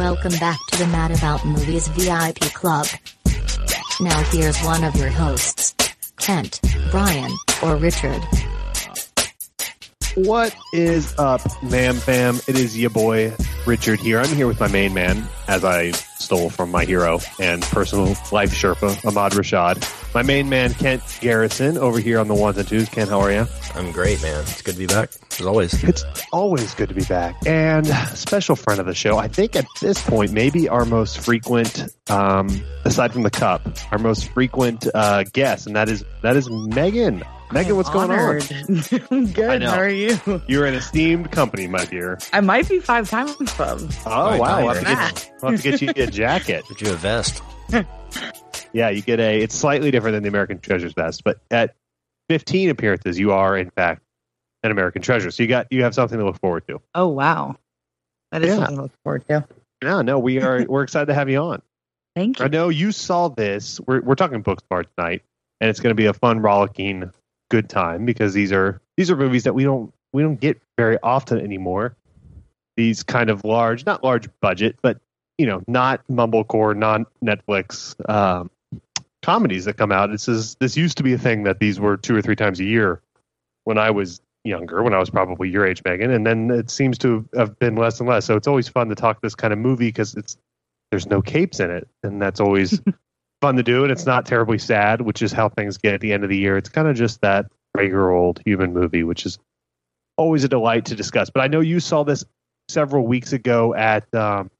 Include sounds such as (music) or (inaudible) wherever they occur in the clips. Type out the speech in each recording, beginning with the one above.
Welcome back to the Mad About Movies VIP Club. Now here's one of your hosts Kent, Brian, or Richard. What is up, ma'am fam? It is your boy Richard here. I'm here with my main man, as I stole from my hero and personal life Sherpa, Ahmad Rashad. My main man, Kent Garrison, over here on the ones and twos. Kent, how are you? I'm great, man. It's good to be back, as always. It's always good to be back. And special friend of the show, I think at this point, maybe our most frequent, um, aside from the cup, our most frequent uh, guest, and that is that is Megan. Megan, what's going on? I'm (laughs) good. How are you? You're an esteemed company, my dear. I might be five times club. Oh Right, wow! Tyler. We'll have, to get, we'll have to get you a jacket. Did you a vest? (laughs) Yeah, you get a. It's slightly different than the American Treasures vest, but at 15 appearances, you are in fact an American Treasure. So you got you have something to look forward to. Oh wow, that is Yeah. something to look forward to. No, no, we are (laughs) we're excited to have you on. Thank you. I know you saw this. We're we're talking Booksmart tonight, and it's going to be a fun, rollicking, good time because these are these are movies that we don't we don't get very often anymore. These kind of large, not large budget, but you know, not mumblecore, non Netflix um, comedies that come out. This is this used to be a thing that these were two or three times a year when I was younger, when I was probably your age, Megan, and then it seems to have been less and less. So it's always fun to talk this kind of movie because it's there's no capes in it, and that's always (laughs) fun to do, and it's not terribly sad, which is how things get at the end of the year. It's kind of just that regular old human movie, which is always a delight to discuss. But I know you saw this several weeks ago at um,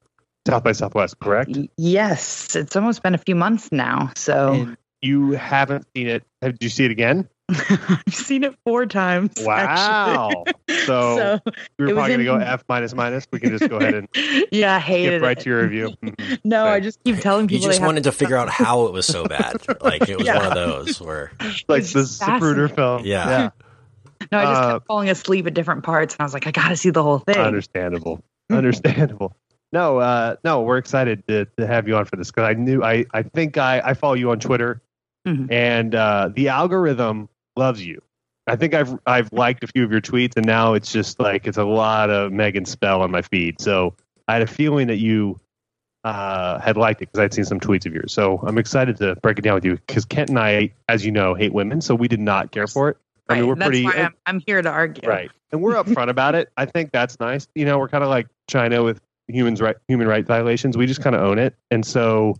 South by Southwest, correct? Yes, it's almost been a few months now. So And you haven't seen it. Have, did you see it again? (laughs) I've seen it four times. Wow. (laughs) So, so we were it was probably going to go F minus minus. We can just go ahead and (laughs) yeah, I hated skip right it. to your review. Mhm. No, Okay. I just keep telling people. You just they have wanted to figure out how it was so bad. Like it was Yeah. one of those where, like It's the fascinating. Zapruder film. Yeah. No, I just Uh, kept falling asleep at different parts, and I was like, I got to see the whole thing. Understandable. Understandable. No, uh, no, we're excited to, to have you on for this because I knew I, I think I, I follow you on Twitter Mhm. and uh, the algorithm loves you. I think I've I've liked a few of your tweets and now it's just like it's a lot of Megan Spell on my feed. So I had a feeling that you uh, had liked it because I'd seen some tweets of yours. So I'm excited to break it down with you because Kent and I, as you know, hate women, so we did not care for it. I mean, we're That's pretty why I'm, I'm here to argue. Right. And we're upfront about it. I think that's nice. You know, we're kind of like China with humans right human rights violations. We just kind of own it. And so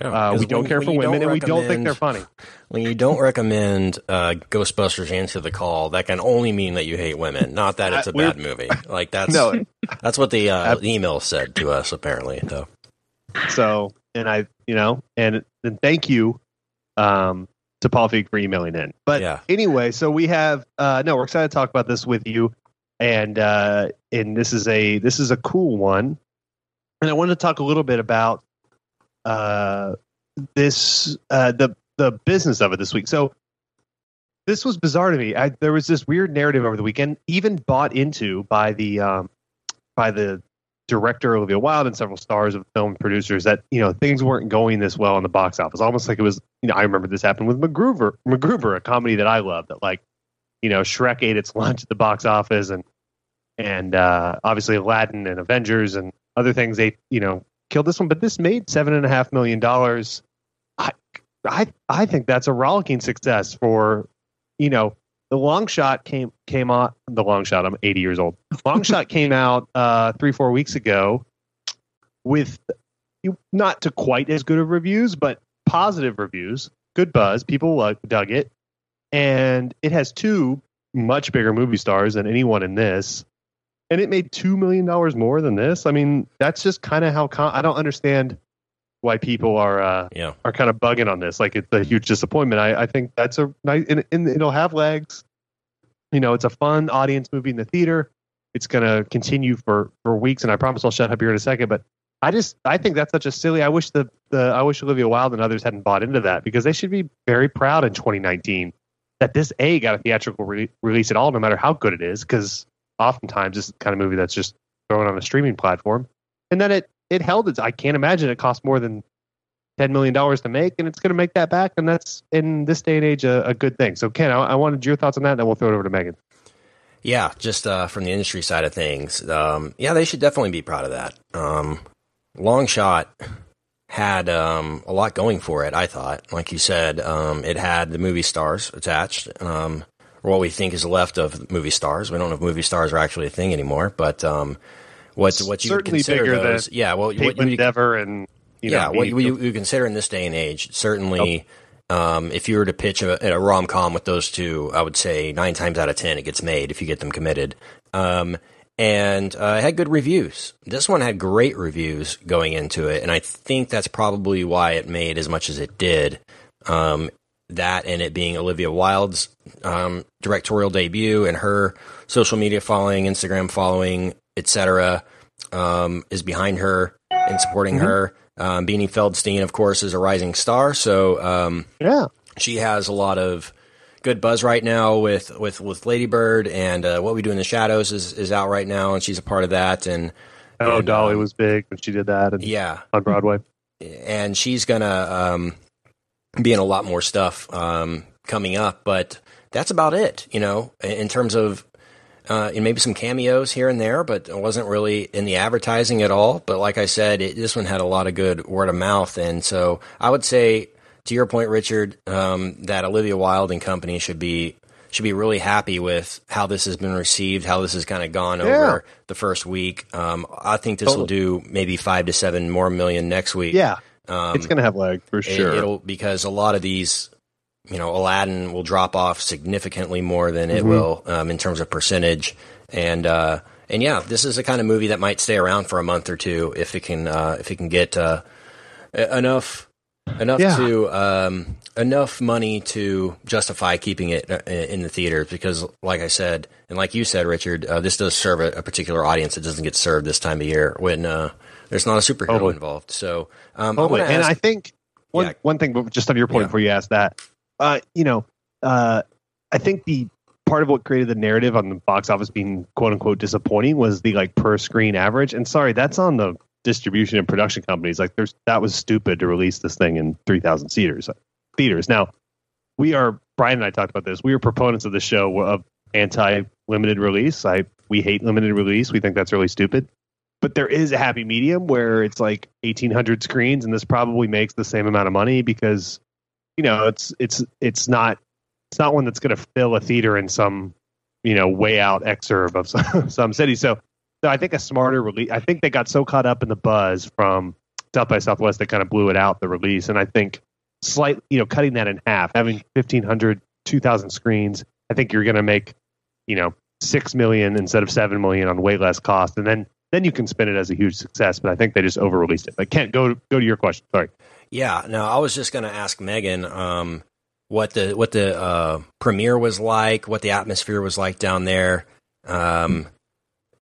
Yeah, uh, we don't when- care when for women and we don't think they're funny. (laughs) When you don't recommend uh, Ghostbusters Answer the Call, that can only mean that you hate women, not that it's a bad movie. Like that's (laughs) No. that's what the uh, email said to us apparently. Though. So, and I, you know, and, and thank you um, to Paul Feig for emailing in. But Yeah. anyway, so we have, uh, no, we're excited to talk about this with you. And, uh, and this is a, this is a cool one. And I wanted to talk a little bit about, uh, this, uh, the, the business of it this week. So this was bizarre to me. I, there was this weird narrative over the weekend, even bought into by the, um, by the director Olivia Wilde and several stars of film producers that you know things weren't going this well in the box office. Almost like it was. You know, I remember this happened with MacGruber, MacGruber, a comedy that I love. That like, you know, Shrek ate its lunch at the box office, and and uh, obviously Aladdin and Avengers and other things. They you know killed this one, but this made seven and a half million dollars. I I I think that's a rollicking success for you know the long shot came came on the long shot. I'm 80 years old. Long (laughs) shot came out uh, three four weeks ago with you- not to quite as good of reviews, but positive reviews, good buzz. People uh, dug it, and it has two much bigger movie stars than anyone in this, and it made two million dollars more than this. I mean, that's just kind of how I don't understand why people are uh, Yeah. are kind of bugging on this. Like it's a huge disappointment. I, I think that's a nice, and, and it'll have legs. You know, it's a fun audience movie in the theater. It's going to continue for for weeks, and I promise I'll shut up here in a second. But I just I think that's such a silly. I wish the the I wish Olivia Wilde and others hadn't bought into that because they should be very proud in 2019 that this a got a theatrical re- release at all, no matter how good it is. Because oftentimes this is the kind of movie that's just thrown on a streaming platform, and then it it held its. I can't imagine it cost more than ten million dollars to make, and it's going to make that back, and that's in this day and age a, a good thing. So, Ken, I, I wanted your thoughts on that, and then we'll throw it over to Megan. Yeah, just uh, from the industry side of things, um, yeah, they should definitely be proud of that. Um, Long Shot had um, a lot going for it. I thought, like you said, um, it had the movie stars attached, um, or what we think is left of movie stars. We don't know if movie stars are actually a thing anymore, but um, what what you Certainly consider bigger those, yeah, well, what you Dever and you know, what you, you consider in this day and age, certainly, um, if you were to pitch a, a rom com with those two, I would say nine times out of ten it gets made if you get them committed. Um, and uh, it had good reviews. This one had great reviews going into it, and I think that's probably why it made as much as it did. Um, that and it being Olivia Wilde's um, directorial debut and her social media following, Instagram following, etc., um, is behind her and supporting her. Um, Beanie Feldstein, of course, is a rising star, so um, yeah. she has a lot of good buzz right now with with with Lady Bird and uh, what we do in the shadows is is out right now, and she's a part of that. And know And, Dolly um, was big when she did that and yeah, on Broadway. and she's gonna be in a lot more stuff um, coming up. But that's about it, you know, in terms of uh, and maybe some cameos here and there, but it wasn't really in the advertising at all. But like I said, it, this one had a lot of good word of mouth, and so I would say, to your point, Richard, um, that Olivia Wilde and company should be should be really happy with how this has been received, how this has kind of gone over the first week. Um, I think this will do maybe five to seven more million next week. Yeah. Um, it's going to have legs for sure. It'll because a lot of these, you know, Aladdin will drop off significantly more than Mm-hmm. it will um, in terms of percentage, and uh, and yeah, this is the kind of movie that might stay around for a month or two if it can uh, if it can get uh, enough enough Yeah. to um, enough money to justify keeping it uh, in the theaters because, like I said, and like you said, Richard, uh, this does serve a, a particular audience. that doesn't get served this time of year when uh, there's not a superhero Totally. involved. So um, Totally. I wanna And I think one Yeah. one thing, but just on your point Yeah. before you ask that, uh, you know, uh, I think the part of what created the narrative on the box office being quote unquote disappointing was the like per screen average. And sorry, that's on the distribution and production companies. Like, there's that was stupid to release this thing in three thousand theaters. Theaters. Now, we are Brian and I talked about this. We are proponents of the show of anti limited release. I we hate limited release. We think that's really stupid but there is a happy medium where it's like 1800 screens and this probably makes the same amount of money because you know it's it's it's not it's not one that's going to fill a theater in some you know way out exurb of some, (laughs) some city. So so i think a smarter release i think they got so caught up in the buzz from south by southwest they kind of blew it out the release and i think slight you know cutting that in half having 1500 2000 screens i think you're going to make you know 6 million instead of 7 million on way less cost and then then you can spin it as a huge success but i think they just over released it i can't go go to your question sorry Yeah, no, I was just going to ask Megan um, what the what the uh, premiere was like, what the atmosphere was like down there. Um,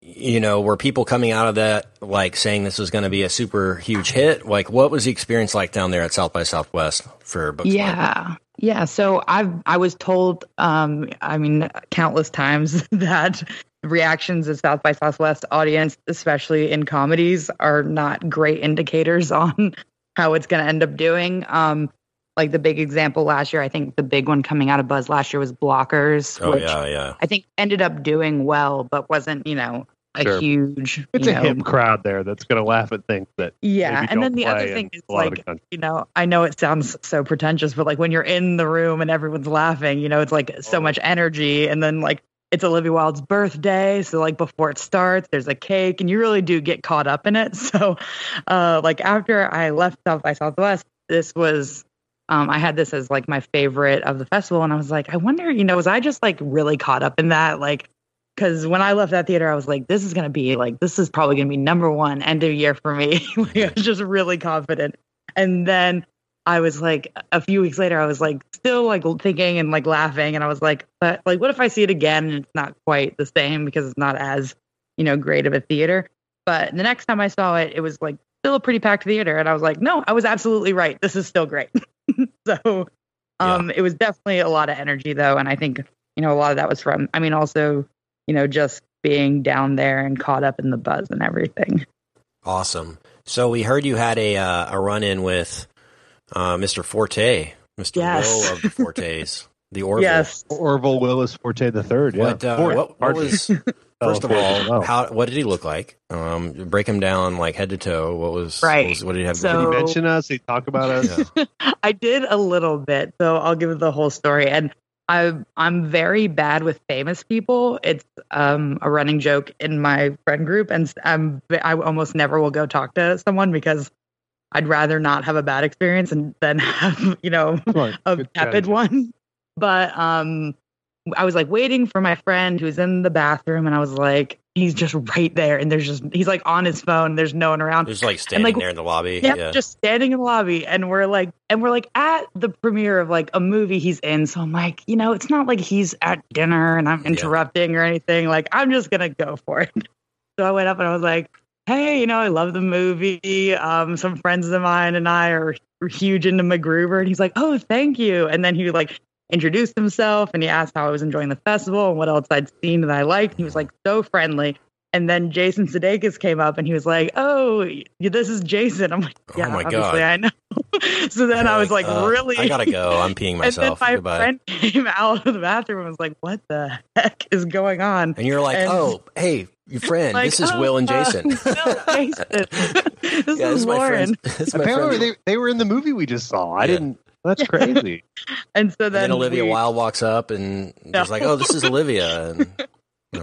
you know, were people coming out of that like saying this was going to be a super huge hit? Like, what was the experience like down there at South by Southwest for Books? Yeah. Yeah. So I've I was told um I mean countless times (laughs) that reactions of South by Southwest audience, especially in comedies, are not great indicators (laughs) on how it's gonna end up doing. Um like the big example last year, I think the big one coming out of Buzz last year was Blockers, Oh which yeah, yeah. I think ended up doing well, but wasn't, you know, a Sure. huge it's you a know, hip crowd there that's going to laugh at things that yeah, maybe and don't then the other thing is a lot of the like, you know, I know it sounds so pretentious, but like when you're in the room and everyone's laughing, you know, it's like so Oh. much energy, and then like it's Olivia Wilde's birthday, so like before it starts, there's a cake, and you really do get caught up in it. (laughs) So, uh, like after I left South by Southwest, this was. Um, I had this as like my favorite of the festival, and I was like, I wonder, you know, was I just like really caught up in that? Like, because when I left that theater, I was like, this is going to be like, this is probably going to be number one end of year for me. (laughs) like, I was just really confident. And then I was like, a few weeks later, I was like, still like thinking and like laughing. And I was like, but like, what if I see it again and it's not quite the same because it's not as, you know, great of a theater? But the next time I saw it, it was like still a pretty packed theater. And I was like, no, I was absolutely right. This is still great. (laughs) so um, it was definitely a lot of energy though. And I think, you know, a lot of that was from, I mean, also, you know, just being down there and caught up in the buzz and everything. Awesome. So we heard you had a uh, a run in with uh, Mr. Forte, Mr. Yes. Will of the Fortes, (laughs) the Orville. Yes. orville willis forte the third yeah What, uh, Fourth, what, what was (laughs) first of all, how what did he look like? Um, break him down like head to toe. What was Right. What, was, what did he have? So- Did he mention us? Did he talk about us? Yeah. (laughs) I did a little bit, so I'll give the whole story. And I, I'm very bad with famous people. It's um, a running joke in my friend group, and I'm I almost never will go talk to someone because I'd rather not have a bad experience and then have you know Smart. a Good tepid strategy. one. But um, I was like waiting for my friend who's in the bathroom, and I was like, he's just right there, and there's just he's like on his phone. There's no one around. Just like standing like, there in the lobby. Yep, yeah. just standing in the lobby, and we're like, and we're like at the premiere of like a movie he's in. So I'm like, you know, it's not like he's at dinner and I'm Yeah. interrupting or anything. Like, I'm just gonna go for it. (laughs) So I went up and I was like, hey, you know, I love the movie. Um, some friends of mine and I are huge into MacGruber, and he's like, oh, thank you. And then he like introduced himself and he asked how I was enjoying the festival and what else I'd seen that I liked. He was like so friendly. And then Jason Sudeikis came up and he was like, "Oh, this is Jason." I'm like, Oh "Yeah, my obviously God. I know." (laughs) so then I was like, uh, "Really?" I gotta go. I'm peeing myself. (laughs) And then myself. my Goodbye. friend (laughs) came out of the bathroom and was like, "What the heck is going on?" and you're like, and- oh, hey, your friend. Like, this is "Oh, Will and uh, Jason. no, Jason. this yeah, is my Lauren. friend. This is my Apparently, friend. they, they were in the movie we just saw. I Yeah. didn't. That's crazy. And so And then, then Olivia we- Wilde walks up and No. just like, oh, this is Olivia. And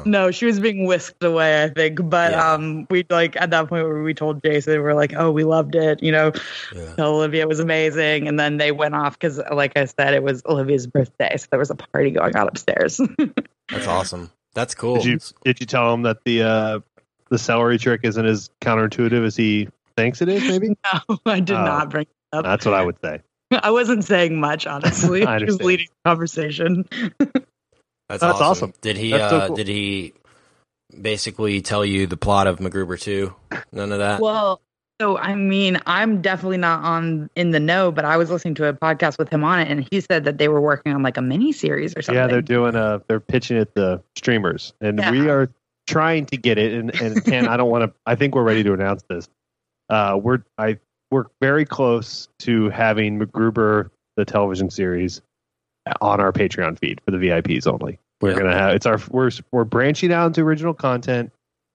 No, she was being whisked away, I think. But Yeah. um, we like at that point where we told Jason, we're like, "Oh, we loved it," you know. yeah. Olivia was amazing, and then they went off because, like I said, it was Olivia's birthday, so there was a party going on upstairs. (laughs) that's awesome. That's cool. Did you did you tell him that the uh, the celery trick isn't as counterintuitive as he thinks it is? Maybe (laughs) no, I did Oh. not bring it up. that's what I would say. (laughs) I wasn't saying much, honestly. I I was leading the conversation. That's, That's awesome. awesome. Did he? That's so uh, cool. Did he basically tell you the plot of MacGruber two? None of that. Well, so I mean, I'm definitely not on in the know, but I was listening to a podcast with him on it, and he said that they were working on like a mini series or something. Yeah, they're doing a they're pitching it the streamers, and Yeah. we are trying to get it. And and, and I don't want to. I think we're ready to announce this. Uh, we're I we're very close to having MacGruber the television series on our Patreon feed for the VIPs only. We're Yeah. gonna have it's our we're we're branching out into original content.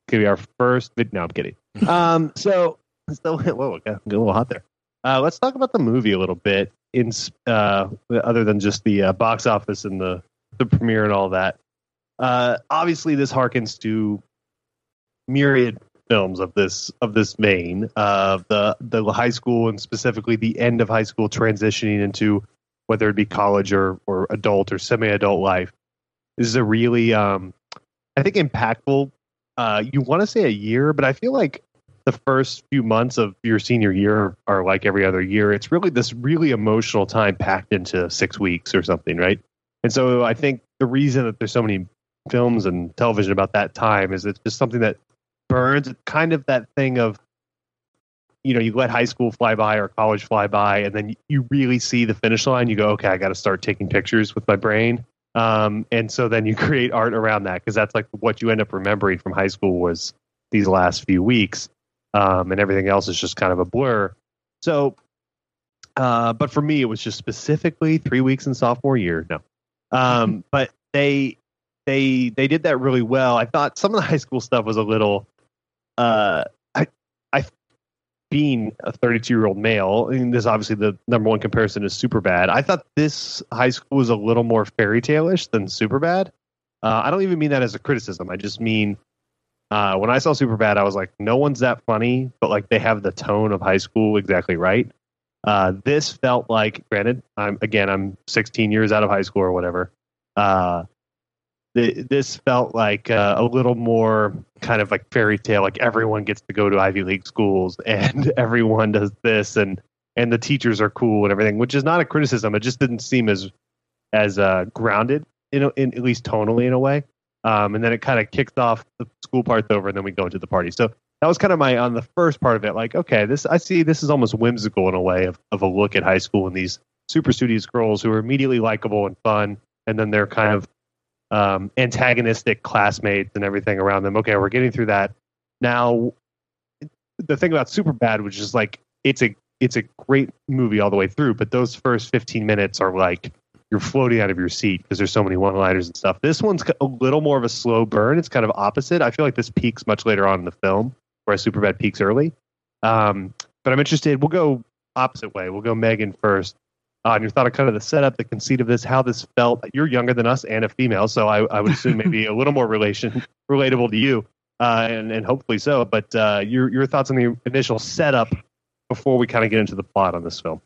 Gonna be our first. vid- No, I'm kidding. (laughs) um, so so (laughs) whoa, got a little hot there. Uh, let's talk about the movie a little bit. In uh, other than just the uh, box office and the the premiere and all that. Uh, obviously, this harkens to myriad films of this of this vein of the the high school and specifically the end of high school transitioning into whether it be college or or adult or semi adult life. Is a really um, I think impactful. Uh, you want to say a year, but I feel like the first few months of your senior year are like every other year. It's really this really emotional time packed into six weeks or something, right? And so I think the reason that there's so many films and television about that time is it's just something that burns. Kind of that thing of, you know, you let high school fly by or college fly by, and then you really see the finish line. You go, okay, I got to start taking pictures with my brain. Um, and so then you (laughs) create art around that because that's like what you end up remembering from high school was these last few weeks um, and everything else is just kind of a blur. So, uh, but for me, it was just specifically three weeks in sophomore year. No, um, (laughs) but they they they did that really well. I thought some of the high school stuff was a little. Uh, being a 32 year old male, and this obviously the number one comparison is Superbad. I thought this high school was a little more fairy tale-ish than Superbad. Uh, I don't even mean that as a criticism. I just mean uh, when I saw Superbad, I was like, no one's that funny, but like they have the tone of high school exactly right. Uh, this felt like, granted, I'm again, I'm 16 years out of high school or whatever. Uh, th- this felt like uh, a little more kind of like fairy tale, like everyone gets to go to Ivy League schools (laughs) and everyone does this, and and the teachers are cool and everything, which is not a criticism. It just didn't seem as as uh, grounded, in, in at least tonally in a way. Um, and then it kind of kicks off the school part's over, and then we go into the party. So that was kind of my on the first part of it. Like, okay, this I see this is almost whimsical in a way of of a look at high school and these super studious girls who are immediately likable and fun, and then they're kind of um, antagonistic classmates and everything around them. Okay, we're getting through that. Now, the thing about Superbad which is like it's a it's a great movie all the way through, but those first 15 minutes are like you're floating out of your seat because there's so many one-liners and stuff. This one's a little more of a slow burn. It's kind of opposite. I feel like this peaks much later on in the film, whereas Superbad peaks early. Um, but I'm interested. We'll go opposite way. We'll go Megan first. Uh, and your thought of kind of the setup, the conceit of this, how this felt. You're younger than us and a female, so I, I would assume maybe a little more relation (laughs) relatable to you, uh, and and hopefully so. But uh, your your thoughts on the initial setup before we kind of get into the plot on this film.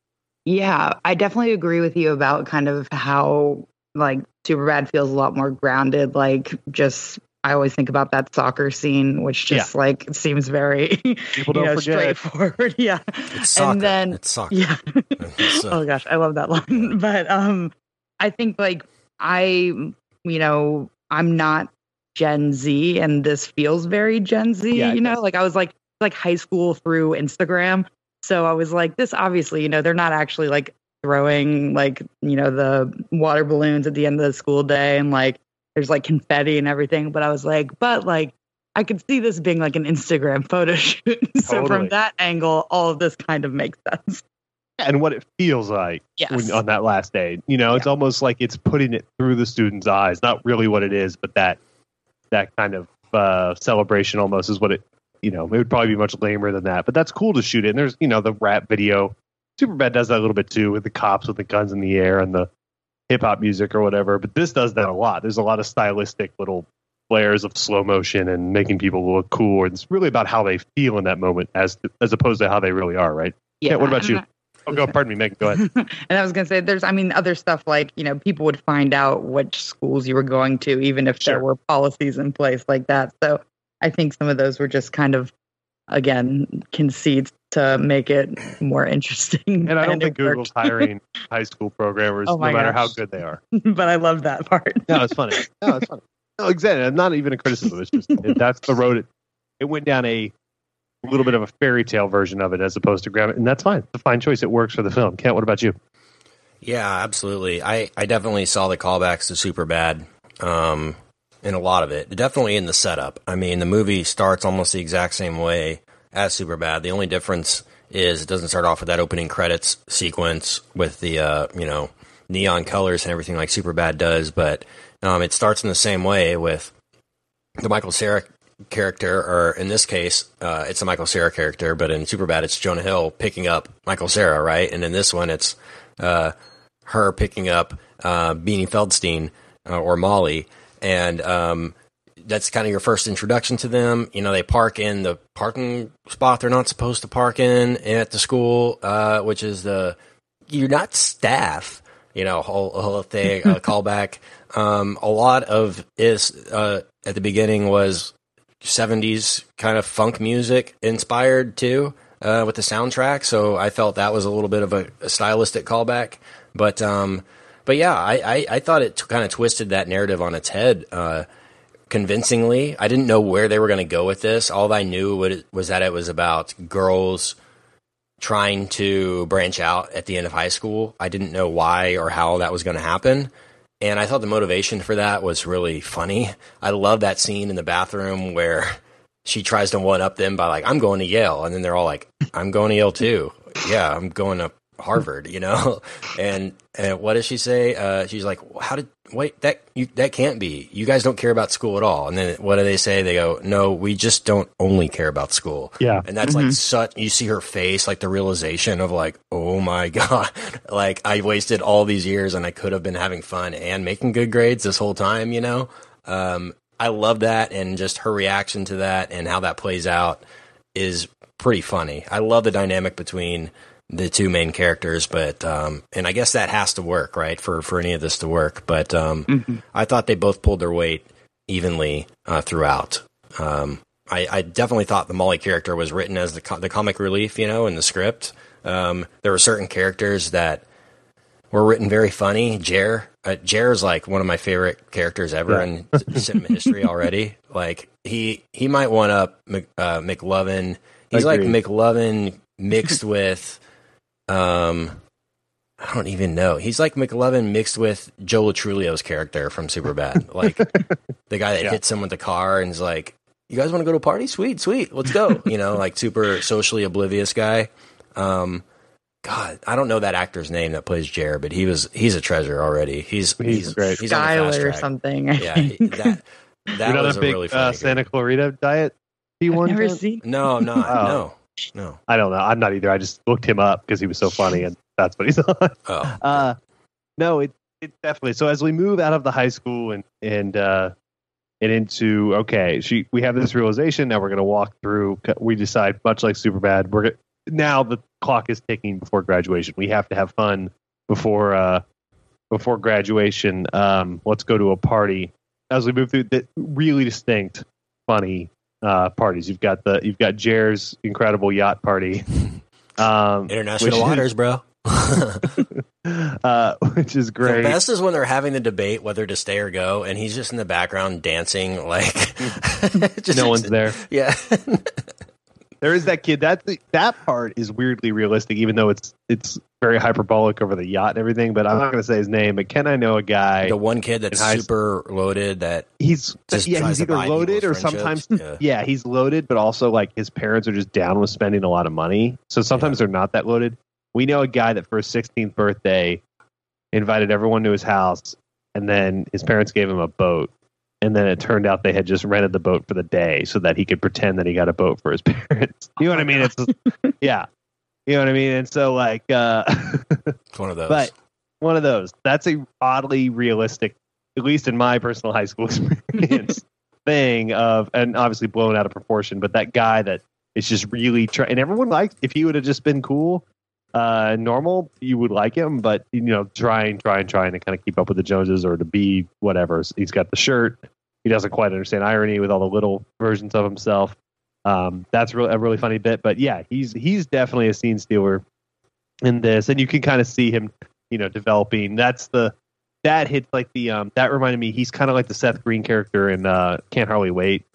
Yeah, I definitely agree with you about kind of how like Superbad feels a lot more grounded. Like just I always think about that soccer scene, which just yeah. like seems very (laughs) People don't you know, forget. straightforward. (laughs) yeah. It's soccer. And then it's soccer. Yeah. (laughs) oh gosh, I love that line. But um I think like I you know, I'm not Gen Z and this feels very Gen Z, yeah, you know? Like I was like like high school through Instagram. So I was like, this obviously, you know, they're not actually like throwing like, you know, the water balloons at the end of the school day and like there's like confetti and everything. But I was like, but like I could see this being like an Instagram photo (laughs) shoot. so totally. from that angle, all of this kind of makes sense. And what it feels like yes. when, on that last day, you know, yeah. it's almost like it's putting it through the student's eyes. Not really what it is, but that that kind of uh, celebration almost is what it you know, it would probably be much lamer than that. But that's cool to shoot it. And there's, you know, the rap video. Superbad does that a little bit too with the cops with the guns in the air and the hip hop music or whatever. But this does that a lot. There's a lot of stylistic little layers of slow motion and making people look cool. And it's really about how they feel in that moment as as opposed to how they really are, right? Yeah. what about you? Uh-huh. Oh, go. Pardon me, Megan. Go ahead. (laughs) and I was going to say, there's, I mean, other stuff like you know, people would find out which schools you were going to, even if sure. there were policies in place like that. So I think some of those were just kind of again concedes to make it more interesting. And I don't think Google's hiring high school programmers, (laughs) oh no matter gosh. how good they are. (laughs) but I love that part. no, it's funny. No, it's funny. No, exactly. Not even a criticism. It's just that's the road it, it went down a little bit of a fairy tale version of it as opposed to grab it, and that's fine. It's a fine choice. It works for the film. Kent, what about you? Yeah, absolutely. I, I definitely saw the callbacks to Superbad. Um, in a lot of it. Definitely in the setup. I mean, the movie starts almost the exact same way as Superbad. The only difference is it doesn't start off with that opening credits sequence with the uh, you know neon colors and everything like Superbad does, but um, it starts in the same way with the Michael Cera character, or in this case, uh, it's a Michael Cera character, but in Superbad, it's Jonah Hill picking up Michael Cera, right? And in this one, it's uh, her picking up uh, Beanie Feldstein uh, or Molly and um, that's kind of your first introduction to them. You know, they park in the parking spot they're not supposed to park in at the school, uh, which is the you're not staff. You know, whole whole thing uh, (laughs) callback. Um, a lot of is uh, at the beginning was 70s kind of funk music inspired too uh, with the soundtrack. So I felt that was a little bit of a, a stylistic callback. But um, but yeah, I, I, I thought it t- kind of twisted that narrative on its head uh, convincingly. I didn't know where they were going to go with this. All I knew was that it was about girls trying to branch out at the end of high school. I didn't know why or how that was going to happen. And I thought the motivation for that was really funny. I love that scene in the bathroom where she tries to one up them by like, I'm going to Yale. And then they're all like, I'm going to Yale too. Yeah, I'm going to Harvard, you know? (laughs) And, and what does she say? Uh, she's like, how did, wait, that, you, that can't be. You guys don't care about school at all. And then what do they say? They go, no, we just don't only care about school. Yeah. And that's mm-hmm. like such, you see her face, like the realization of like, oh my (laughs) God, like I wasted all these years and I could have been having fun and making good grades this whole time, you know? Um, I love that and just her reaction to that and how that plays out is pretty funny. I love the dynamic between the two main characters, but um, and I guess that has to work, right, for for any of this to work. But um, mm-hmm. I thought they both pulled their weight evenly uh, throughout. Um, I, I, definitely thought the Molly character was written as the co- the comic relief, you know, in the script. Um, there were certain characters that were written very funny. Jer, uh, Jer is like one of my favorite characters ever yeah. in (laughs) cinema history already. Like he he might one up Mc, uh, McLovin. He's Agreed. like McLovin mixed with um, I don't even know. He's like McLovin mixed with Joe Lo Truglio's character from Superbad, (laughs) like the guy that yeah. hits him with the car and is like, "You guys want to go to a party? Sweet, sweet, let's go." (laughs) you know, like super socially oblivious guy. Um, God, I don't know that actor's name that plays Jared, but he was he's a treasure already. He's He's great. He's on the fast Skyler or track. something. Yeah, he- that that You're was a a big really uh, funny. Santa Clarita diet. P I've one. never seen. no, no, Oh. no, no. I don't know. I'm not either. I just looked him up because he was so funny, and that's what he's (laughs) on. Oh, Uh, no, it it definitely. So as we move out of the high school and and uh, and into okay, she we have this realization. Now we're going to walk through. We decide, much like Superbad, we're now the clock is ticking before graduation. We have to have fun before uh, before graduation. Um, let's go to a party. As we move through the really distinct, funny uh, parties. You've got the you've got Jer's incredible yacht party. (laughs) Um, international is- waters, bro. (laughs) uh, which is The great. best is when they're having the debate whether to stay or go, and he's just in the background dancing like just, (laughs) no one's there. Yeah, There is that kid. That that part is weirdly realistic, even though it's it's very hyperbolic over the yacht and everything. But I'm not uh-huh. going to say his name. But can I know a guy? the one kid that's high- super loaded that He's just yeah, he's either loaded or sometimes (laughs) friendships. yeah, he's loaded, but also like his parents are just down with spending a lot of money. So sometimes they're not that loaded. We know a guy that for his 16th birthday invited everyone to his house, and then his parents gave him a boat. And then it turned out they had just rented the boat for the day so that he could pretend that he got a boat for his (laughs) parents. You know what I mean? It's (laughs) yeah. You know what I mean? And so like uh one of (laughs) those. but one of those. That's a oddly realistic, at least in my personal high school experience, thing of, and obviously blown out of proportion. But that guy that is just really trying, and everyone liked If he would have just been cool, uh, normal, you would like him. But you know, trying, trying, trying to kind of keep up with the Joneses or to be whatever. He's got the shirt. He doesn't quite understand irony with all the little versions of himself. Um, that's really a really funny bit. But yeah, he's he's definitely a scene stealer in this, and you can kind of see him, you know, developing. That's the that hits like the um that reminded me. He's kind of like the Seth Green character in uh, Can't Hardly Wait,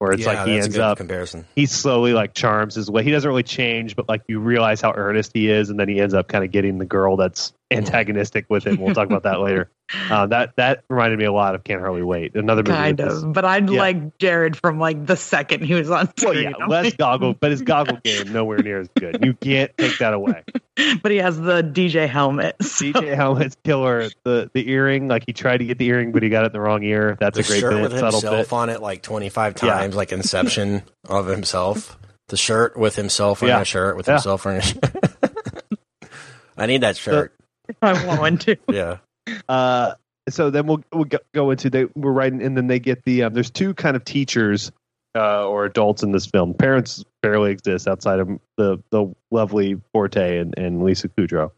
where it's yeah, like he ends up comparison. he slowly like charms his way. He doesn't really change, but like you realize how earnest he is, and then he ends up kind of getting the girl that's antagonistic with him. We'll talk about that later. (laughs) Uh, that that reminded me a lot of Can't Hardly Wait, another movie. kind with this- of. But I'd Yeah. like Jared from like the second he was on Well, screen. yeah, less (laughs) goggle, but his goggle game nowhere near as good. You can't take that away. (laughs) but he has the DJ helmet. (laughs) so- DJ Helmet's killer. The the earring, like he tried to get the earring, but he got it in the wrong ear. That's The a great shirt bit, with subtle himself bit. on it like 25 Yeah. times, like Inception of himself. The shirt with himself on Yeah. a shirt with Yeah. himself wearing a shirt. I need that shirt. I want one too. yeah. Uh, so then we'll we'll go- into they we're writing, and then they get the um, there's two kind of teachers uh, or adults in this film. Parents barely exist outside of the the lovely Forte and, and Lisa Kudrow,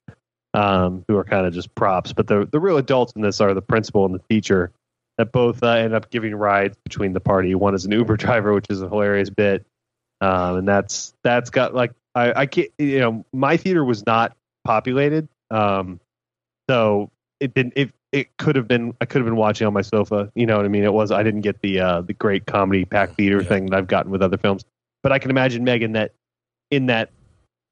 um, who are kind of just props. But the the real adults in this are the principal and the teacher that both uh, end up giving rides between the party. One is an Uber (laughs) driver, which is a hilarious bit, um, and that's that's got like I, I can't you know my theater was not populated, um, so it didn't it it could have been I could have been watching on my sofa. You know what I mean? It was I didn't get the uh, the great comedy pack theater Yeah. thing that I've gotten with other films, but I can imagine Megan that in that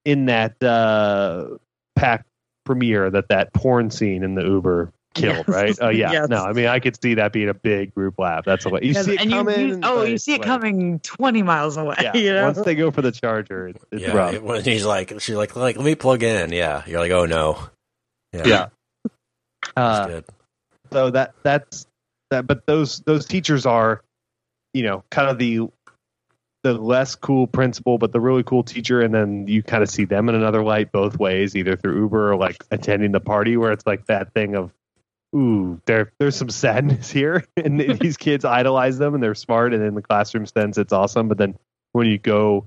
in that uh, pack premiere that that porn scene in the Uber killed, Yes. right? Oh yeah, (laughs) Yes. no, I mean I could see that being a big group laugh. That's a way you Yes, see it and you- coming. you- oh, you see it like- coming 20 miles away. Yeah, you know? once they go for the charger, it's, it's yeah. rough. it- when he's like, she's like, like, let me plug in. Yeah. You're like, oh no. Yeah. yeah. Uh, so that that's that but those those teachers are you know kind of the the less cool principal but the really cool teacher and then you kind of see them in another light both ways either through uber or like attending the party where it's like that thing of ooh there there's some sadness (laughs) here and these kids idolize them and they're smart and in the classroom sense it's awesome but then when you go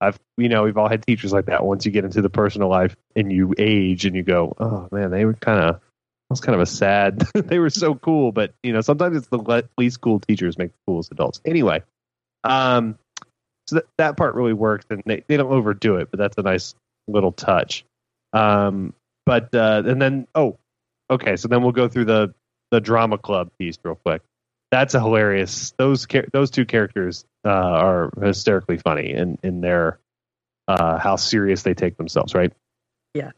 I've you know we've all had teachers like that. Once you get into the personal life and you age and you go oh man they were kind of was kind of a sad. (laughs) they were so cool, but you know, sometimes it's the le- least cool teachers make the coolest adults. Anyway, um, so that that part really works, and they, they don't overdo it, but that's a nice little touch. Um, but uh, and then oh, okay, so then we'll go through the the drama club piece real quick. That's a hilarious. Those those two characters uh, are hysterically funny in in their uh, how serious they take themselves, right? Yeah,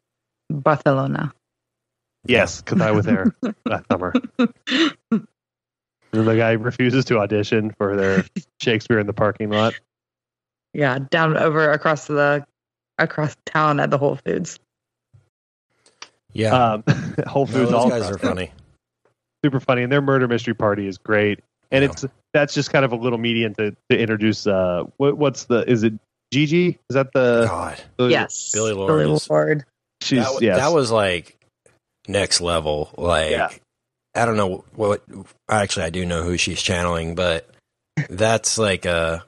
Barcelona. Yes, because I was there that summer. And the guy refuses to audition for their Shakespeare in the parking lot. Yeah, down over across the across town at the Whole Foods. Yeah, Um, (laughs) Whole No, Foods, those all guys are funny. super funny, and their murder mystery party is great. And Yeah. it's that's just kind of a little medium to, to introduce. Uh, what, what's the? Is it Gigi? Is that the? God, the- Yes. Billie Lourd Billie is- Lourd. she's that, yes. that was like next level. Like Yeah. I don't know what. Actually, I do know who she's channeling, but that's like uh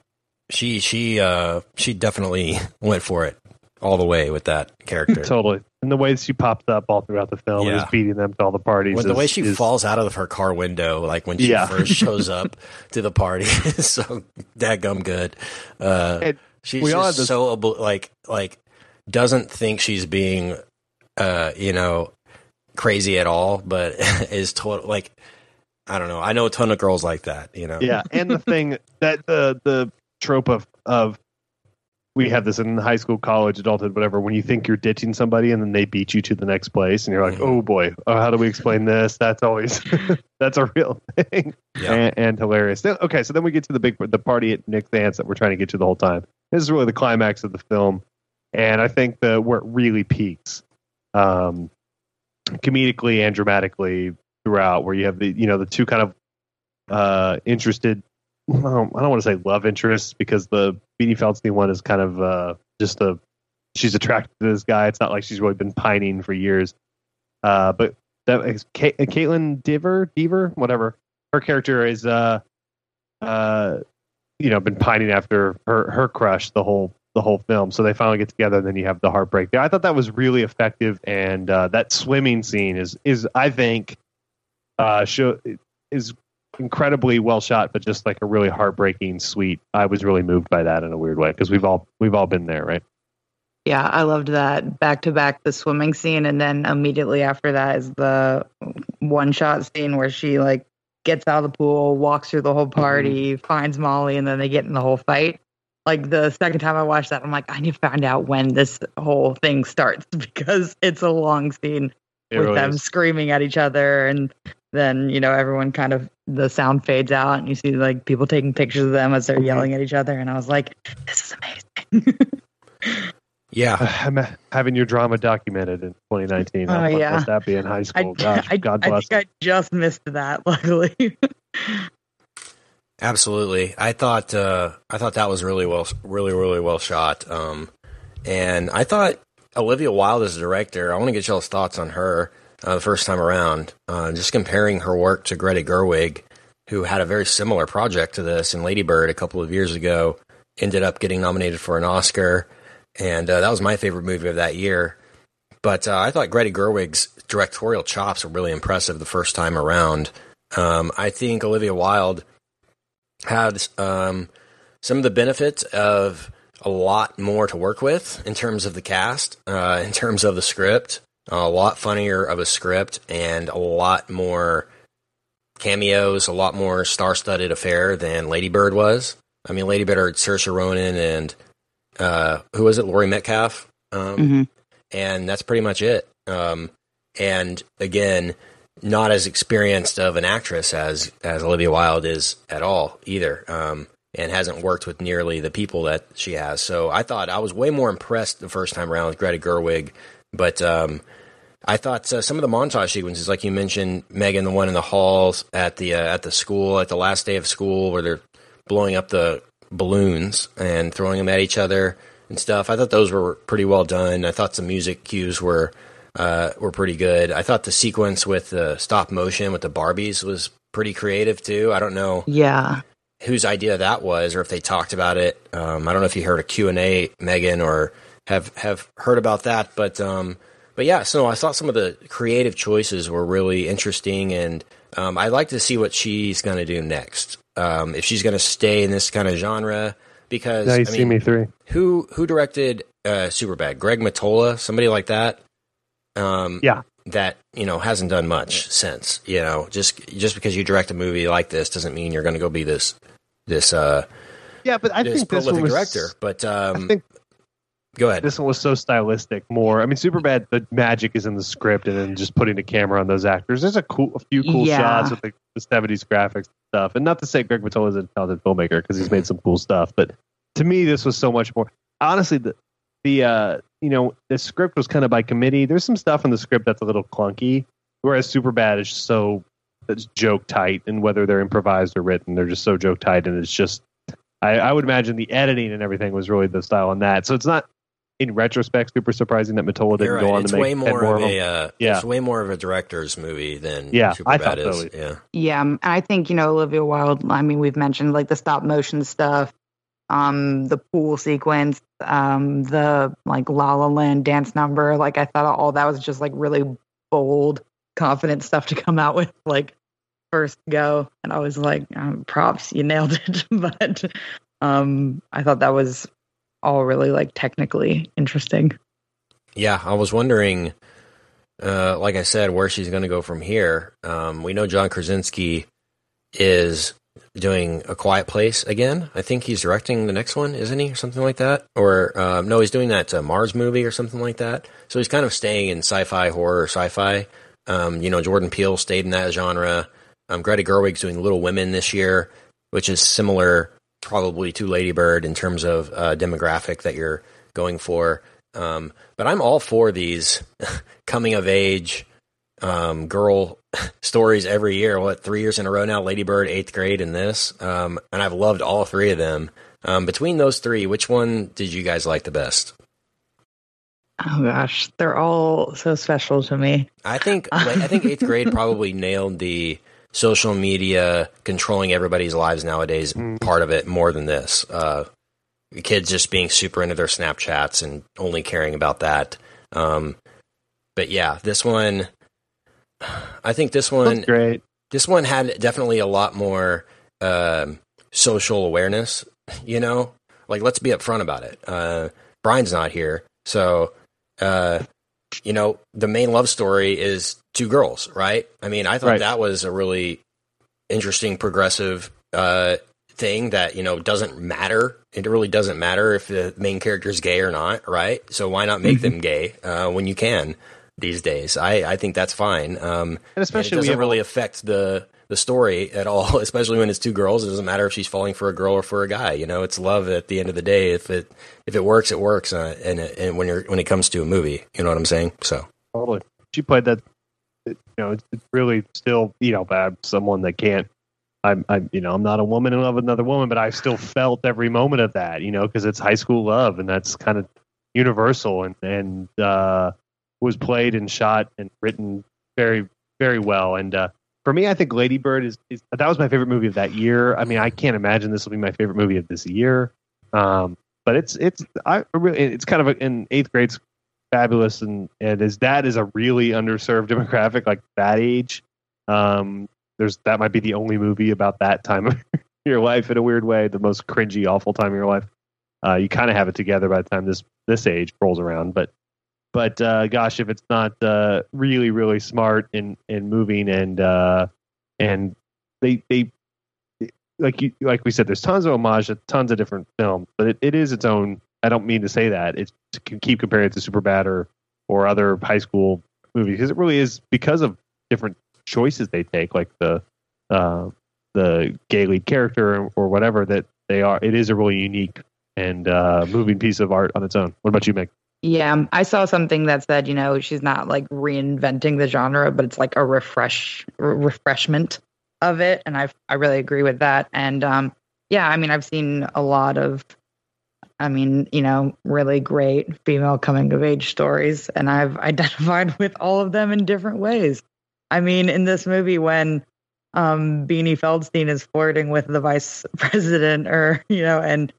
she she uh she definitely (laughs) went for it all the way with that character. (laughs) totally. And the way she pops up all throughout the film Yeah. is beating them to all the parties. When the is- way she is- falls out of her car window, like when she Yeah. first (laughs) shows up to the party, is so dadgum good. Uh, And she's we all just this- so like like doesn't think she's being, uh, you know, crazy at all, but (laughs) is total like I don't know. I know a ton of girls like that. You know. yeah, and the thing (laughs) that the the trope of of we have this in high school, college, adulthood, whatever. When you think you're ditching somebody and then they beat you to the next place, and you're like, Mhm. oh boy, oh, how do we explain this? That's always (laughs) that's a real thing Yeah. and, and hilarious. Okay, so then we get to the big the party at Nick's dance that we're trying to get to the whole time. This is really the climax of the film, and I think the where it really peaks, um, comedically and dramatically throughout, where you have the you know the two kind of uh, interested. I don't, I don't want to say love interests because the Beanie Feldstein one is kind of uh, just a she's attracted to this guy. It's not like she's really been pining for years. Uh, but that is Ca- Caitlin Diver, Deaver, whatever. Her character is, uh, uh, you know, been pining after her her crush the whole the whole film. So they finally get together, and then you have the heartbreak. there. I thought that was really effective, and uh, that swimming scene is is I think uh, show is incredibly well shot, but just like a really heartbreaking, sweet. I was really moved by that in a weird way because we've all we've all been there, right? Yeah, I loved that back to back the swimming scene, and then immediately after that is the one shot scene where she like gets out of the pool, walks through the whole party, finds Molly, and then they get in the whole fight. Like the second time I watched that, I'm like, I need to find out when this whole thing starts (laughs) because it's a long scene It with really them is. screaming at each other, and then you know everyone kind of the sound fades out, and you see like people taking pictures of them as they're yelling at each other, and I was like, this is amazing. (laughs) Yeah. Uh, I'm uh, having your drama documented in 2019. Oh, How yeah. that be in high I, school? Gosh, (laughs) I, God I bless. think I just missed that, luckily. Absolutely. I thought uh, I thought that was really well, really, really well shot. Um, and I thought Olivia Wilde as a director. I want to get y'all's thoughts on her uh, the first time around. Uh, just comparing her work to Greta Gerwig, who had a very similar project to this in Lady Bird a couple of years ago. Ended up getting nominated for an Oscar, and uh, that was my favorite movie of that year. But uh, I thought Greta Gerwig's directorial chops were really impressive the first time around. Um, I think Olivia Wilde had um, some of the benefits of a lot more to work with in terms of the cast, uh, in terms of the script, a lot funnier of a script, and a lot more cameos, a lot more star-studded affair than Lady Bird was. I mean, Lady Bird had Saoirse Ronan and uh, who was it, Laurie Metcalf, um, Mhm. and that's pretty much it. Um, and again, not as experienced of an actress as as Olivia Wilde is at all either, um, and hasn't worked with nearly the people that she has. So I thought I was way more impressed the first time around with Greta Gerwig, but um, I thought uh, some of the montage sequences, like you mentioned, Megan, the one in the halls at the uh, at the school at the last day of school, where they're blowing up the balloons and throwing them at each other and stuff. I thought those were pretty well done. I thought some music cues were uh, were pretty good. I thought the sequence with the stop motion with the Barbies was pretty creative too. I don't know yeah. whose idea that was or if they talked about it. Um, I don't know if you heard a Q&A, Megan, or have, have heard about that. But, um, but yeah, so I thought some of the creative choices were really interesting. And um, I'd like to see what she's going to do next. Um, if she's going to stay in this kind of genre. Because, Now you I see mean, me three. who who directed uh, Superbad? Greg Mottola, somebody like that. Um, Yeah. that you know hasn't done much since. You know, just just because you direct a movie like this doesn't mean you're going to go be this this uh Yeah, but I this think this prolific one was, director. But um, I think go ahead. this one was so stylistic. More, I mean, Superbad. The magic is in the script, and then just putting the camera on those actors. There's a cool, a few cool Yeah. shots with the, the '70s graphics and stuff. And not to say Greg Mottola is a talented filmmaker because he's made some cool stuff, but to me, this was so much more. Honestly, the the uh, you know, the script was kind of by committee. There's some stuff in the script that's a little clunky, whereas Superbad is so it's joke tight, and whether they're improvised or written, they're just so joke tight, and it's just. I, I would imagine the editing and everything was really the style on that. So it's not, in retrospect, super surprising that Mottola didn't You're go on It's to make way more, more of of a uh, Yeah. it's way more of a director's movie than Yeah, I Superbad thought is. so. Yeah. Yeah, and I think you know Olivia Wilde. I mean, we've mentioned like the stop motion stuff, um, the pool sequence, um, the like La La Land dance number. Like I thought all that was just like really bold, confident stuff to come out with like first go, and I was like, um, props, you nailed it. (laughs) but um, I thought that was all really like technically interesting. Yeah, I was wondering, uh, like I said, where she's going to go from here. Um, we know John Krasinski is doing A Quiet Place again. I think he's directing the next one, isn't he, or something like that? Or um, no, he's doing that uh, Mars movie or something like that. So he's kind of staying in sci-fi, horror, sci-fi. Um, you know, Jordan Peele stayed in that genre. Um, Greta Gerwig's doing Little Women this year, which is similar, probably to Lady Bird in terms of uh, demographic that you're going for. Um, but I'm all for these (laughs) coming of age um, girl stories every year. What three years in a row now? Lady Bird, eighth grade, and this. Um, and I've loved all three of them. Um, between those three, which one did you guys like the best? Oh gosh, they're all so special to me. I think I think eighth grade probably (laughs) nailed the social media controlling everybody's lives nowadays part of it more than this. Uh, kids just being super into their Snapchats and only caring about that. Um, but yeah, this one, I think this one That's great. this one had definitely a lot more um, social awareness. You know, like let's be upfront about it. Uh, Brian's not here, so uh, you know the main love story is two girls, right? I mean, I thought Right. that was a really interesting, progressive uh, thing that you know doesn't matter. It really doesn't matter if the main character is gay or not, right? So why not make them gay uh, when you can these days? I, I think that's fine. Um, And especially it we doesn't really affect the the story at all, (laughs) especially when it's two girls. It doesn't matter if she's falling for a girl or for a guy. You know, it's love at the end of the day. If it if it works, it works. Uh, and it, and when you're when it comes to a movie, you know what I'm saying. So Totally. She played that. You know, it's, it's really still you know bad. Someone that can't. I'm, I'm, you know, I'm not a woman in love with another woman, but I still (laughs) felt every moment of that. You know, because it's high school love, and that's kind of universal, and and uh, was played and shot and written very, very well. And uh, for me, I think Lady Bird is, is that was my favorite movie of that year. I mean, I can't imagine this will be my favorite movie of this year. Um, but it's it's I really it's kind of a, in eighth grade fabulous and and his dad is a really underserved (laughs) demographic like that age um there's that might be the only movie about that time of (laughs) your life in a weird way the most cringy awful time of your life uh you kind of have it together by the time this this age rolls around but but uh gosh if it's not uh really really smart and and moving and uh and they they like you like we said there's tons of homage to tons of different films but it, it is its own i don't mean to say that It can keep comparing it to Superbad or or other high school movies because it really is because of different choices they take, like the uh, the gay lead character or, or whatever that they are. It is a really unique and uh, moving piece of art on its own. What about you, Meg? Yeah, um, I saw something that said, you know, she's not like reinventing the genre, but it's like a refresh re- refreshment of it, and I I really agree with that. And um, yeah, I mean, I've seen a lot of, I mean, you know, really great female coming of age stories, and I've (laughs) identified with all of them in different ways. I mean, in this movie, when um, Beanie Feldstein is flirting with the vice (laughs) president, or you know, and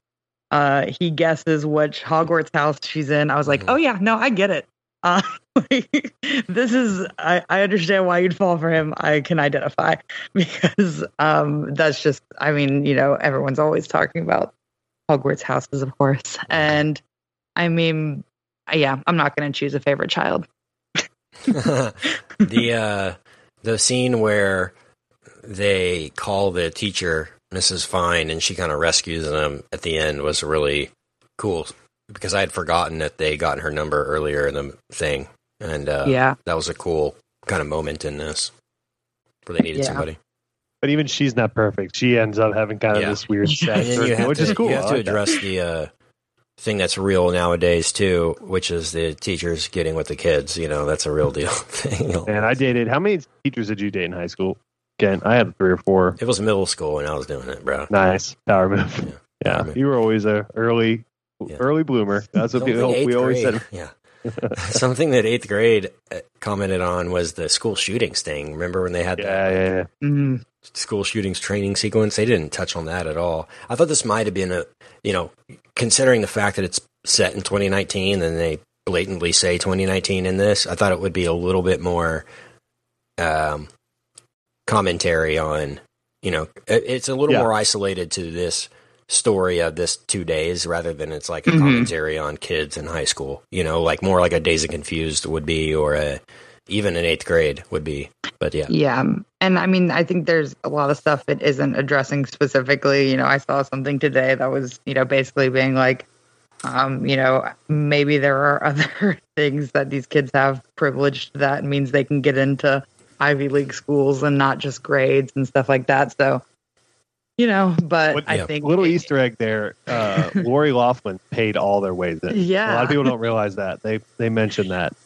uh, he guesses which Hogwarts house she's in. I was like, Mhm. oh yeah, no, I get it. Uh, (laughs) like, this is I, I understand why you'd fall for him. I can identify (laughs) because um, that's just I mean, you know, everyone's always talking about Hogwarts houses, of course, and I mean, yeah, I'm not going to choose a favorite child. (laughs) the uh, the scene where they call the teacher Mrs. Fine and she kind of rescues them at the end was really cool because I had forgotten that they gotten her number earlier in the thing, and uh, yeah, that was a cool kind of moment in this where they needed Yeah. somebody. But even she's not perfect. She ends up having kind of Yeah. this weird (laughs) And sad you circle, which to, is cool. You have to address the uh, thing that's real nowadays too, which is the teachers getting with the kids. You know, that's a real deal (laughs) thing. And I dated. How many teachers did you date in high school? Again, I had three or four. It was middle school when I was doing it, bro. Nice power move. Yeah. (laughs) Yeah, Power move. you were always a early, Yeah. early bloomer. That's what Something people, we always grade- said. Yeah. (laughs) Something that eighth grade uh, commented on was the school shootings thing. Remember when they had Yeah, that yeah, yeah. Mhm. school shootings training sequence? They didn't touch on that at all. I thought this might have been a, you know, considering the fact that it's set in 2019 and they blatantly say 2019 in this, I thought it would be a little bit more um, commentary on, you know, it's a little Yeah. more isolated to this story of this two days rather than it's like a Mhm. commentary on kids in high school, you know, like more like a Dazed and Confused would be or a, even an eighth grade would be. But yeah. Yeah. And I mean, I think there's a lot of stuff it isn't addressing specifically. You know, I saw something today that was, you know, basically being like, um, you know, maybe there are (laughs) other things that these kids have privileged that means they can get into Ivy League schools and not just grades and stuff like that. So, you know, but What- I yeah. think Little Easter egg there. Uh, (laughs) Lori Loughlin paid all their ways in. Yeah. a lot of people don't realize that. They they mentioned that. (laughs)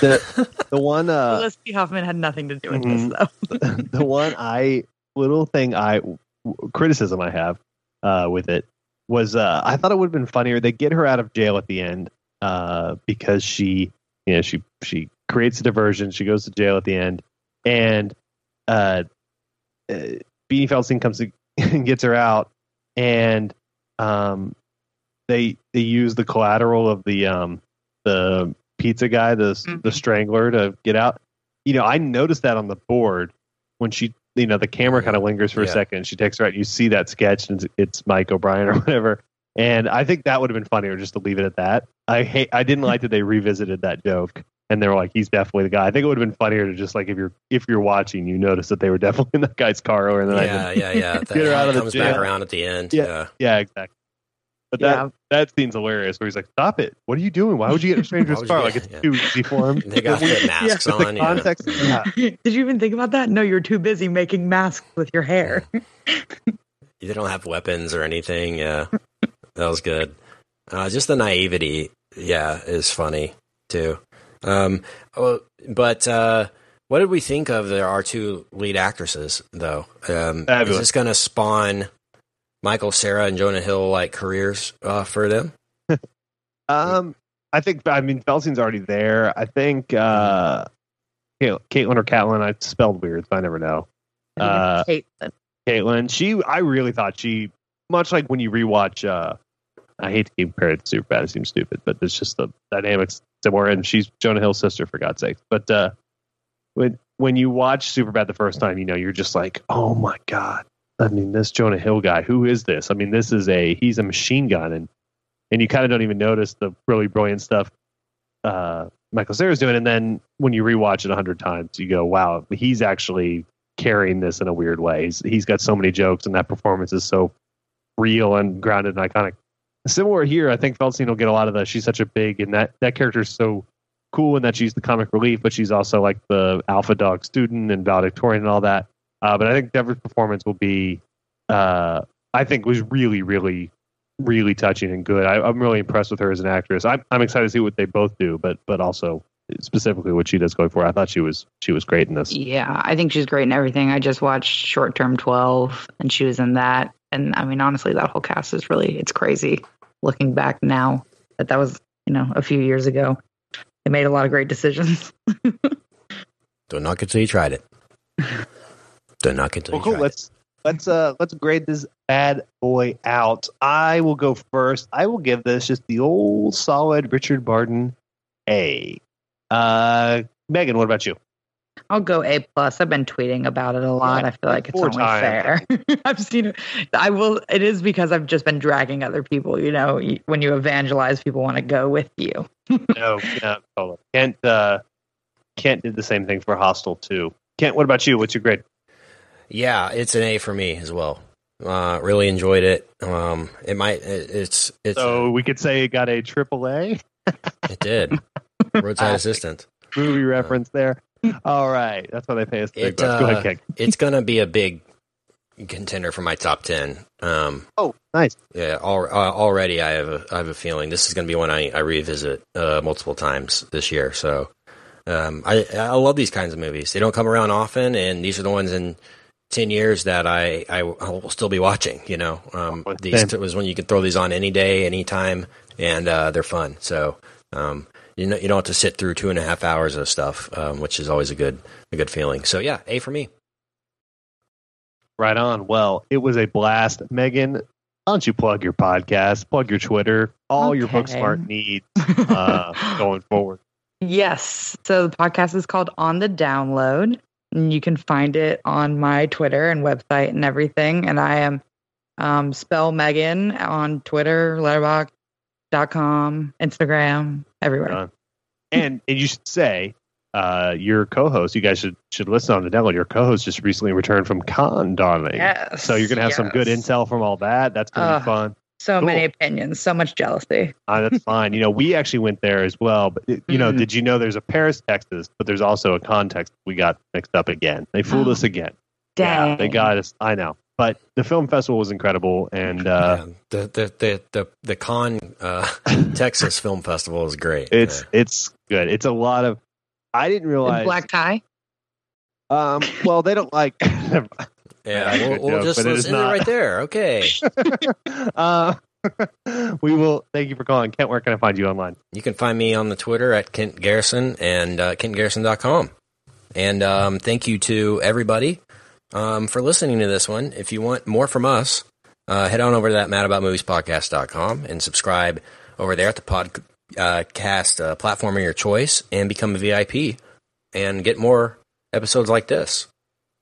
The the one uh, Felicity Huffman had nothing to do with Mhm. this, though. (laughs) the one I little thing I criticism I have uh, with it was uh, I thought it would have been funnier. They get her out of jail at the end uh, because she you know she she creates a diversion. She goes to jail at the end, and uh, uh, Beanie Feldstein comes to, (laughs) and gets her out, and um, they they use the collateral of the um, the pizza guy, the the Mhm. strangler, to get out. You know, I noticed that on the board when she, you know, the camera kind of lingers for a second. She takes her out. You see that sketch, and it's, it's Mike O'Brien or (laughs) whatever. And I think that would have been funnier just to leave it at that. I hate. I didn't like that they revisited that joke, and they were like, "He's definitely the guy." I think it would have been funnier to just like if you're if you're watching, you notice that they were (laughs) definitely in that guy's car earlier in the night. Yeah, yeah, yeah. (laughs) Get her out of the comes back around at the end. Yeah. Yeah. Yeah, exactly. But that Yeah. that scene's hilarious. Where he's like, "Stop it! What are you doing? Why would you get in a (laughs) stranger's Why would you car? Like it's yeah. too easy for him." They got to put masks But the on. yeah. context, yeah. Did you even think about that? No, you're too busy making masks with your hair. They don't have weapons or anything. Yeah, that was good. Uh, just the naivety, yeah, is funny too. Um, oh, but uh, what did we think of the, our two lead actresses, though? Um, is this going to spawn Michael Cera, and Jonah Hill like careers uh, for them? (laughs) Um, I think I mean Feldstein's already there. I think uh, Caitlin or Catlin. I spelled weird, so I never know. Uh, Caitlin. Caitlin. She, I really thought she, much like when you rewatch. Uh, I hate to compare it to Superbad. It seems stupid, but it's just the dynamics similar. And she's Jonah Hill's sister, for God's sake. But uh, when when you watch Superbad the first time, you know you're just like, oh my god. I mean, this Jonah Hill guy, who is this? I mean, this is a he's a machine gun, and and you kind of don't even notice the really brilliant stuff uh, Michael Cera's doing. And then when you rewatch it a hundred times, you go, wow, he's actually carrying this in a weird way. He's, he's got so many jokes, and that performance is so real and grounded and iconic. Similar here, I think Feldstein will get a lot of the. She's such a big, and that that character is so cool in that she's the comic relief, but she's also like the alpha dog student and valedictorian and all that. Uh, but I think Dever's performance will be, uh, I think, was really, really, really touching and good. I, I'm really impressed with her as an actress. I'm, I'm excited to see what they both do, but but also specifically what she does going forward. I thought she was she was great in this. Yeah, I think she's great in everything. I just watched Short Term 12 and she was in that. And I mean, honestly, that whole cast is really, it's crazy looking back now that that was, you know, a few years ago. They made a lot of great decisions. (laughs) Don't knock it till you tried it. Don't knock it till Well, you cool. tried Let's let's uh let's grade this bad boy out. I will go first. I will give this just the old solid Richard Barton A. Uh, Megan, what about you? I'll go A plus. I've been tweeting about it a lot. Yeah, I feel like it's four only times. fair. (laughs) I've seen it. I will. It is because I've just been dragging other people. You know, when you evangelize, people want to go with you. (laughs) no, no, totally. Kent uh, Kent did the same thing for Hostel too. Kent, what about you? What's your grade? Yeah, it's an A for me as well. Uh, really enjoyed it. Um, it might. It, it's it's So we could say it got a triple A it did. Roadside assistant. movie reference there. All right, that's why they pay us. the It, bucks. Go uh, ahead, Kent. It's gonna be a big contender for my top ten. Um, Oh, nice. yeah, al- uh, already I have a I have a feeling this is going to be one I, I revisit uh, multiple times this year. So um, I I love these kinds of movies. They don't come around often, and these are the ones in ten years that I I will still be watching. You know, um, Oh, these t- was when you could throw these on any day, anytime, and uh, they're fun. So um, you know you don't have to sit through two and a half hours of stuff, um, which is always a good a good feeling. So yeah, A for me. Right on. Well, it was a blast. Megan, why don't you plug your podcast, plug your Twitter, all your Okay. Booksmart needs uh, (laughs) going forward. Yes. So the podcast is called On the Download. And you can find it on my Twitter and website and everything. And I am um, spell Megan on Twitter, letterboxd.com, Instagram, everywhere. Done. And, and you should say, uh, your co-host, you guys should should listen on the download. Your co-host just recently returned from Cannes, darling. Yes. So you're gonna have some good intel from all that. That's gonna Uh, be fun. So Cool. many opinions, so much jealousy. Uh, that's (laughs) fine. You know, we actually went there as well. But you know, Mhm. did you know there's a Paris, Texas, but there's also a context we got mixed up again. They fooled Oh. us again. Dang. Yeah, they got us. I know. But the film festival was incredible, and uh, Yeah, the, the the the the Cannes uh, (laughs) Texas Film Festival is great. it's it's good. It's a lot of. I didn't realize. Black tie. Um. Well, they don't like. (laughs) yeah, Yeah, we'll, we'll joke, just but it let's is end it not. right there. (laughs) Okay, uh, we will. Thank you for calling, Kent. Where can I find you online? you can find me on the Twitter at Kent Garrison and uh, KentGarrison.com. And um, thank you to everybody um, for listening to this one. If you want more from us, uh, head on over to that madaboutmoviespodcast.com and subscribe over there at the podcast uh, uh, platform of your choice and become a VIP and get more episodes like this.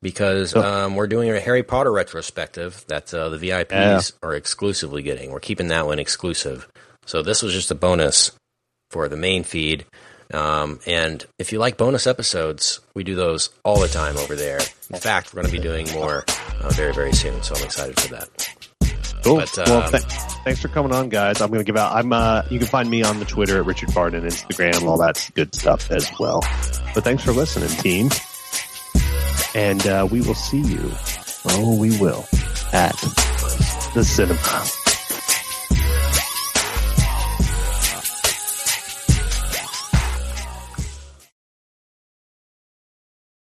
Because um, we're doing a Harry Potter retrospective that uh, the VIPs Yeah. are exclusively getting. We're keeping that one exclusive. So this was just a bonus for the main feed. Um, and if you like bonus episodes, we do those all the time over there. In fact, we're going to be doing more uh, very, very soon. So I'm excited for that. Cool. But, well, um, th- thanks for coming on, guys. I'm going to give out. I'm. Uh, you can find me on the Twitter at Richard Barton, Instagram, all that good stuff as well. But thanks for listening, team. And uh, we will see you. Oh, we will at the cinema.